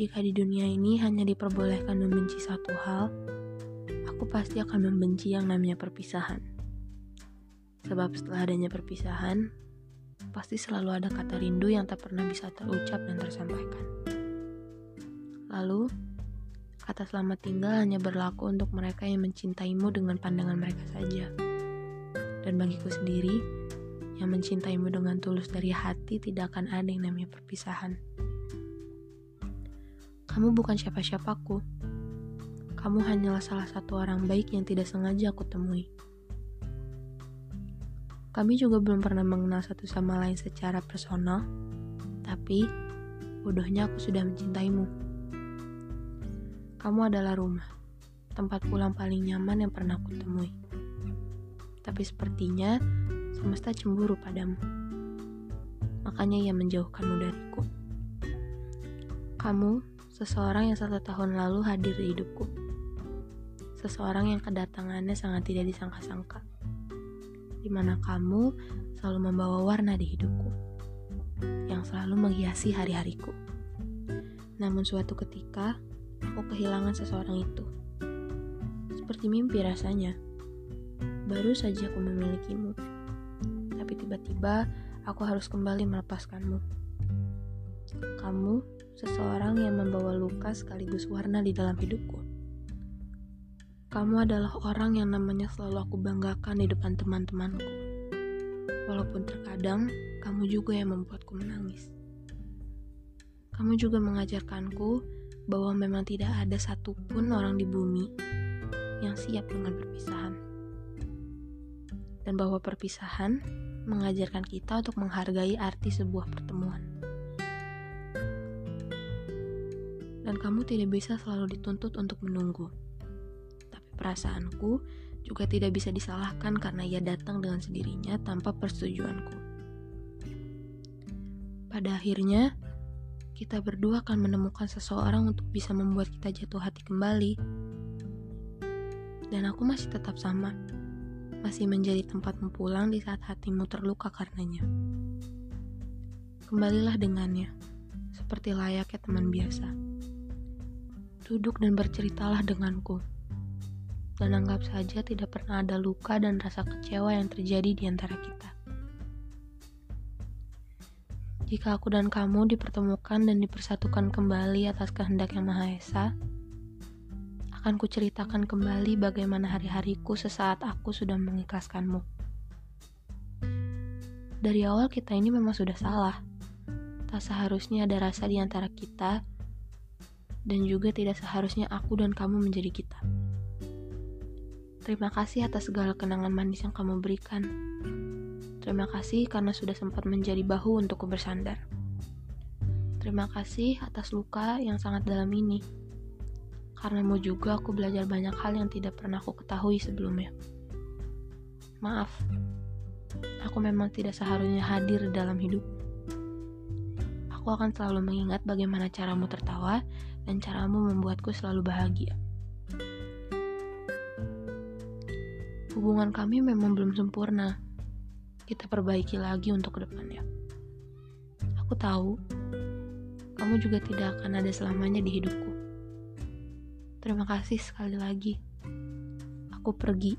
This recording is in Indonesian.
Jika di dunia ini hanya diperbolehkan membenci satu hal, aku pasti akan membenci yang namanya perpisahan. Sebab setelah adanya perpisahan, pasti selalu ada kata rindu yang tak pernah bisa terucap dan tersampaikan. Lalu, kata selamat tinggal hanya berlaku untuk mereka yang mencintaimu dengan pandangan mereka saja. Dan bagiku sendiri, yang mencintaimu dengan tulus dari hati tidak akan ada yang namanya perpisahan. Kamu bukan siapa-siapaku. Kamu hanyalah salah satu orang baik yang tidak sengaja aku temui. Kami juga belum pernah mengenal satu sama lain secara personal, tapi bodohnya aku sudah mencintaimu. Kamu adalah rumah, tempat pulang paling nyaman yang pernah aku temui. Tapi sepertinya semesta cemburu padamu. Makanya ia menjauhkanmu dariku. Kamu seseorang yang satu tahun lalu hadir di hidupku. Seseorang yang kedatangannya sangat tidak disangka-sangka di mana kamu selalu membawa warna di hidupku, yang selalu menghiasi hari-hariku. Namun suatu ketika, aku kehilangan seseorang itu. Seperti mimpi rasanya. Baru saja aku memilikimu. Tapi tiba-tiba aku harus kembali melepaskanmu. Kamu seseorang yang membawa luka sekaligus warna di dalam hidupku. Kamu adalah orang yang namanya selalu aku banggakan di depan teman-temanku. Walaupun terkadang kamu juga yang membuatku menangis. Kamu juga mengajarkanku bahwa memang tidak ada satupun orang di bumi yang siap dengan perpisahan. Dan bahwa perpisahan mengajarkan kita untuk menghargai arti sebuah pertemuan. Dan kamu tidak bisa selalu dituntut untuk menunggu Perasaanku juga tidak bisa disalahkan karena ia datang dengan sendirinya tanpa persetujuanku. Pada akhirnya, kita berdua akan menemukan seseorang untuk bisa membuat kita jatuh hati kembali. Dan aku masih tetap sama, masih menjadi tempatmu pulang di saat hatimu terluka karenanya. Kembalilah dengannya, seperti layaknya teman biasa. Duduk dan berceritalah denganku dan anggap saja tidak pernah ada luka dan rasa kecewa yang terjadi di antara kita. Jika aku dan kamu dipertemukan dan dipersatukan kembali atas kehendak Yang Maha Esa, akan kuceritakan kembali bagaimana hari-hariku sesaat aku sudah mengikhlaskanmu. Dari awal kita ini memang sudah salah. Tak seharusnya ada rasa di antara kita, dan juga tidak seharusnya aku dan kamu menjadi kita. Terima kasih atas segala kenangan manis yang kamu berikan. Terima kasih karena sudah sempat menjadi bahu untukku bersandar. Terima kasih atas luka yang sangat dalam ini. Karenamu juga aku belajar banyak hal yang tidak pernah aku ketahui sebelumnya. Maaf, aku memang tidak seharusnya hadir dalam hidup. Aku akan selalu mengingat bagaimana caramu tertawa dan caramu membuatku selalu bahagia. Hubungan kami memang belum sempurna. Kita perbaiki lagi untuk ke depannya. Aku tahu, kamu juga tidak akan ada selamanya di hidupku. Terima kasih sekali lagi. Aku pergi.